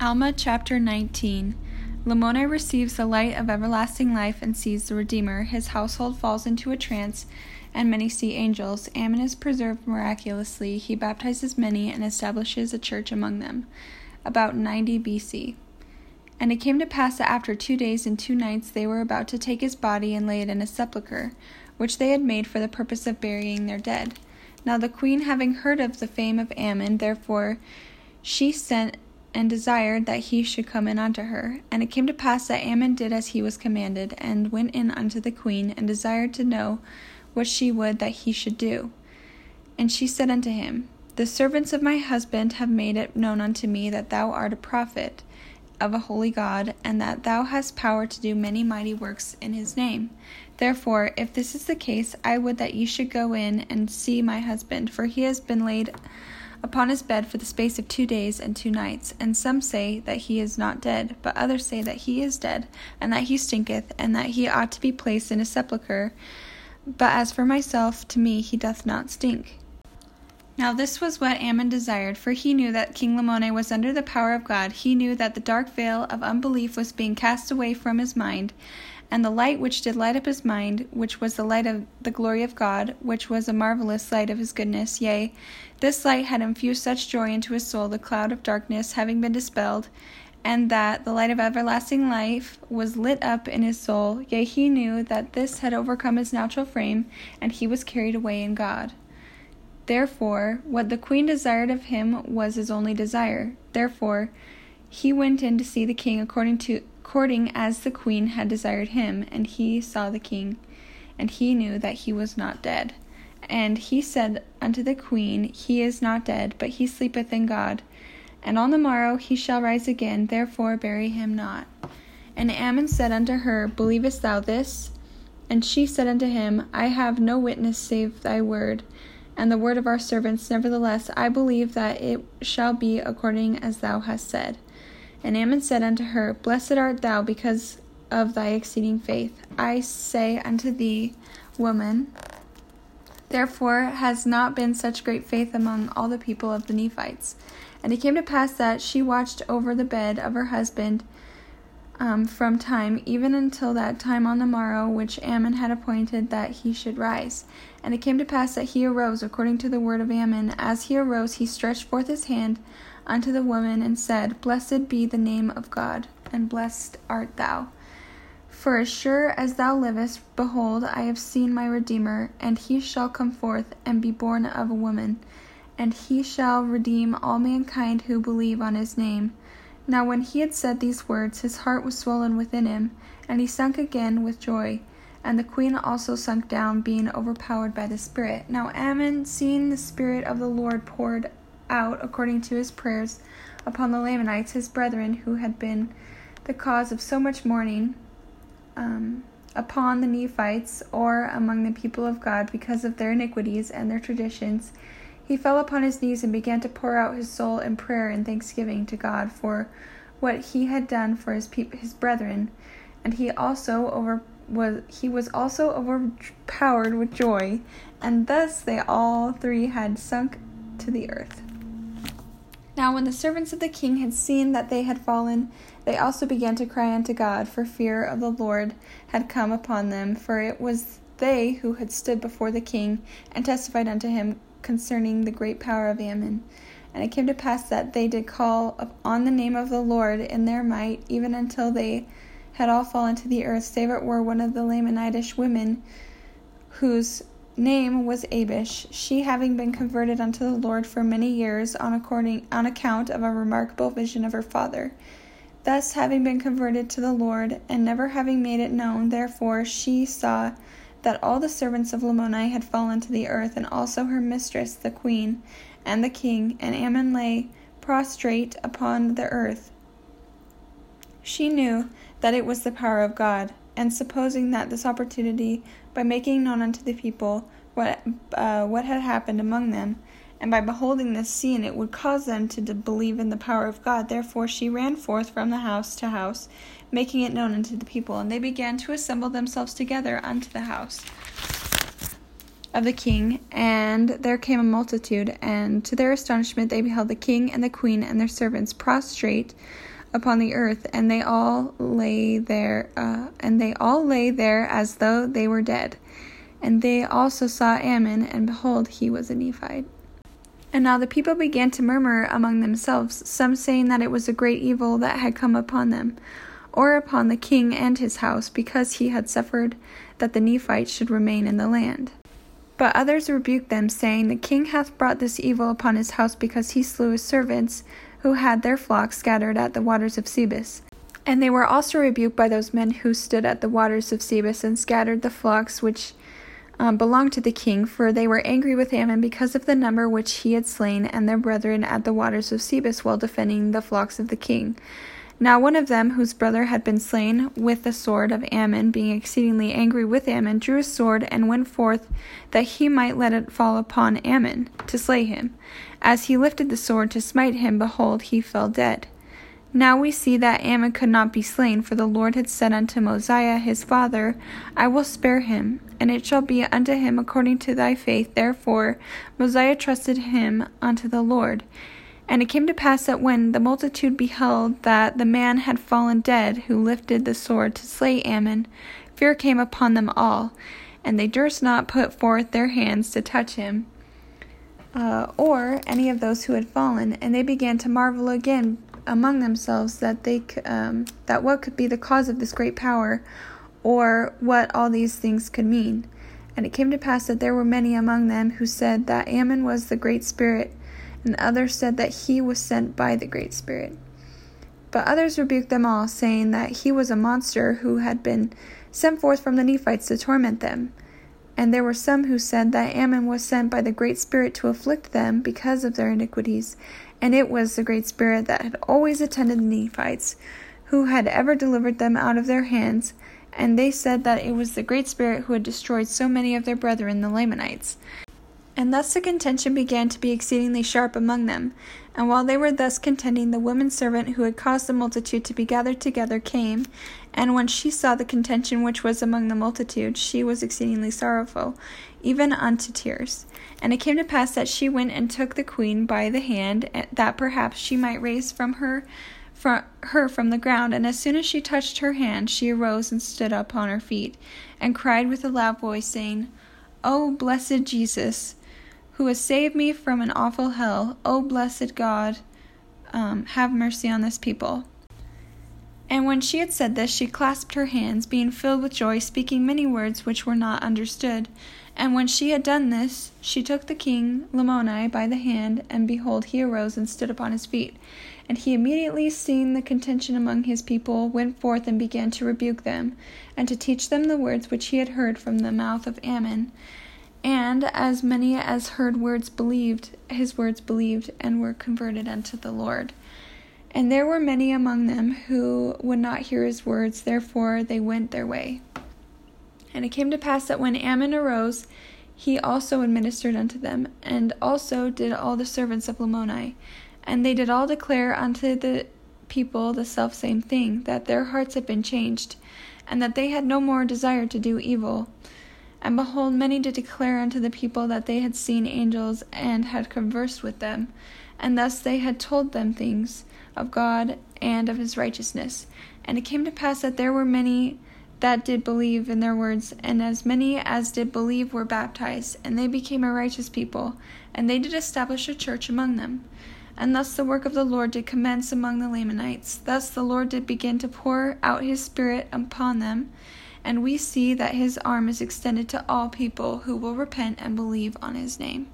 Alma chapter 19 Lamoni receives the light of everlasting life and sees the Redeemer. His household falls into a trance, and many see angels. Ammon is preserved miraculously. He baptizes many and establishes a church among them. About 90 BC. And it came to pass that after two days and two nights they were about to take his body and lay it in a sepulchre, which they had made for the purpose of burying their dead. Now the queen, having heard of the fame of Ammon, therefore she sent and desired that he should come in unto her. And it came to pass that Ammon did as he was commanded, and went in unto the queen, and desired to know what she would that he should do. And she said unto him, The servants of my husband have made it known unto me that thou art a prophet of a holy God, and that thou hast power to do many mighty works in his name. Therefore, if this is the case, I would that ye should go in and see my husband, for he has been laid upon his bed for the space of two days and two nights. And some say that he is not dead, but others say that he is dead, and that he stinketh, and that he ought to be placed in a sepulchre. But as for myself, to me he doth not stink. Now this was what Ammon desired, for he knew that King Lamoni was under the power of God. He knew that the dark veil of unbelief was being cast away from his mind, and the light which did light up his mind, which was the light of the glory of God, which was a marvelous light of his goodness, yea, this light had infused such joy into his soul, the cloud of darkness having been dispelled, and that the light of everlasting life was lit up in his soul, yea, he knew that this had overcome his natural frame, and he was carried away in God. Therefore, what the queen desired of him was his only desire. Therefore, he went in to see the king according to according as the queen had desired him, and he saw the king, and he knew that he was not dead. And he said unto the queen, He is not dead, but he sleepeth in God. And on the morrow he shall rise again, therefore bury him not. And Ammon said unto her, Believest thou this? And she said unto him, I have no witness save thy word and the word of our servants. Nevertheless, I believe that it shall be according as thou hast said. And Ammon said unto her, Blessed art thou because of thy exceeding faith. I say unto thee, woman, therefore has not been such great faith among all the people of the Nephites. And it came to pass that she watched over the bed of her husband um, from time, even until that time on the morrow which Ammon had appointed that he should rise. And it came to pass that he arose according to the word of Ammon. As he arose, he stretched forth his hand unto the woman and said, Blessed be the name of God, and blessed art thou. For as sure as thou livest, behold, I have seen my Redeemer, and he shall come forth and be born of a woman, and he shall redeem all mankind who believe on his name. Now when he had said these words, his heart was swollen within him, and he sunk again with joy. And the queen also sunk down, being overpowered by the Spirit. Now Ammon, seeing the Spirit of the Lord poured out according to his prayers upon the Lamanites, his brethren, who had been the cause of so much mourning um, upon the Nephites, or among the people of God, because of their iniquities and their traditions, he fell upon his knees and began to pour out his soul in prayer and thanksgiving to God for what he had done for his his brethren, and he also over was he was also overpowered with joy, and thus they all three had sunk to the earth. Now when the servants of the king had seen that they had fallen, they also began to cry unto God, for fear of the Lord had come upon them, for it was they who had stood before the king and testified unto him concerning the great power of Ammon. And it came to pass that they did call on the name of the Lord in their might, even until they had all fallen to the earth, save it were one of the Lamanitish women, whose name was Abish, she having been converted unto the Lord for many years on according on account of a remarkable vision of her father. Thus having been converted to the Lord, and never having made it known, therefore she saw that all the servants of Lamoni had fallen to the earth, and also her mistress, the queen, and the king, and Ammon lay prostrate upon the earth. She knew that it was the power of God, and supposing that this opportunity, by making known unto the people what uh, what had happened among them, and by beholding this scene, it would cause them to believe in the power of God. Therefore, she ran forth from the house to house, making it known unto the people, and they began to assemble themselves together unto the house. of the king, and there came a multitude, and to their astonishment they beheld the king and the queen and their servants prostrate upon the earth, and they all lay there, uh, and they all lay there as though they were dead. And they also saw Ammon, and behold, he was a Nephite. And now the people began to murmur among themselves, some saying that it was a great evil that had come upon them, or upon the king and his house, because he had suffered that the Nephites should remain in the land. But others rebuked them, saying, The king hath brought this evil upon his house because he slew his servants, who had their flocks scattered at the waters of Sebus. And they were also rebuked by those men who stood at the waters of Sebus and scattered the flocks which um, belonged to the king, for they were angry with Ammon because of the number which he had slain and their brethren at the waters of Sebus while defending the flocks of the king. Now one of them, whose brother had been slain with the sword of Ammon, being exceedingly angry with Ammon, drew his sword and went forth that he might let it fall upon Ammon, to slay him. As he lifted the sword to smite him, behold, he fell dead. Now we see that Ammon could not be slain, for the Lord had said unto Mosiah his father, I will spare him, and it shall be unto him according to thy faith. Therefore Mosiah trusted him unto the Lord. And it came to pass that when the multitude beheld that the man had fallen dead who lifted the sword to slay Ammon, fear came upon them all, and they durst not put forth their hands to touch him, uh, or any of those who had fallen. And they began to marvel again among themselves that they um, that what could be the cause of this great power, or what all these things could mean. And it came to pass that there were many among them who said that Ammon was the great spirit and others said that he was sent by the Great Spirit. But others rebuked them all, saying that he was a monster who had been sent forth from the Nephites to torment them. And there were some who said that Ammon was sent by the Great Spirit to afflict them because of their iniquities, and it was the Great Spirit that had always attended the Nephites, who had ever delivered them out of their hands. And they said that it was the Great Spirit who had destroyed so many of their brethren, the Lamanites. And thus the contention began to be exceedingly sharp among them. And while they were thus contending, the woman servant who had caused the multitude to be gathered together came, and when she saw the contention which was among the multitude, she was exceedingly sorrowful, even unto tears. And it came to pass that she went and took the queen by the hand, eh, that perhaps she might raise from her from her from the ground, and as soon as she touched her hand, she arose and stood up on her feet, and cried with a loud voice, saying, O blessed Jesus, who has saved me from an awful hell. O blessed God, um, have mercy on this people. And when she had said this, she clasped her hands, being filled with joy, speaking many words which were not understood. And when she had done this, she took the king Lamoni by the hand, and behold, he arose and stood upon his feet. And he immediately, seeing the contention among his people, went forth and began to rebuke them, and to teach them the words which he had heard from the mouth of Ammon. And as many as heard words believed, his words believed, and were converted unto the Lord. And there were many among them who would not hear his words, therefore they went their way. And it came to pass that when Ammon arose, he also administered unto them, and also did all the servants of Lamoni. And they did all declare unto the people the selfsame thing, that their hearts had been changed, and that they had no more desire to do evil. And behold, many did declare unto the people that they had seen angels and had conversed with them, and thus they had told them things of God and of his righteousness. And it came to pass that there were many that did believe in their words, and as many as did believe were baptized, and they became a righteous people, and they did establish a church among them. And thus the work of the Lord did commence among the Lamanites. Thus the Lord did begin to pour out his Spirit upon them and we see that his arm is extended to all people who will repent and believe on his name.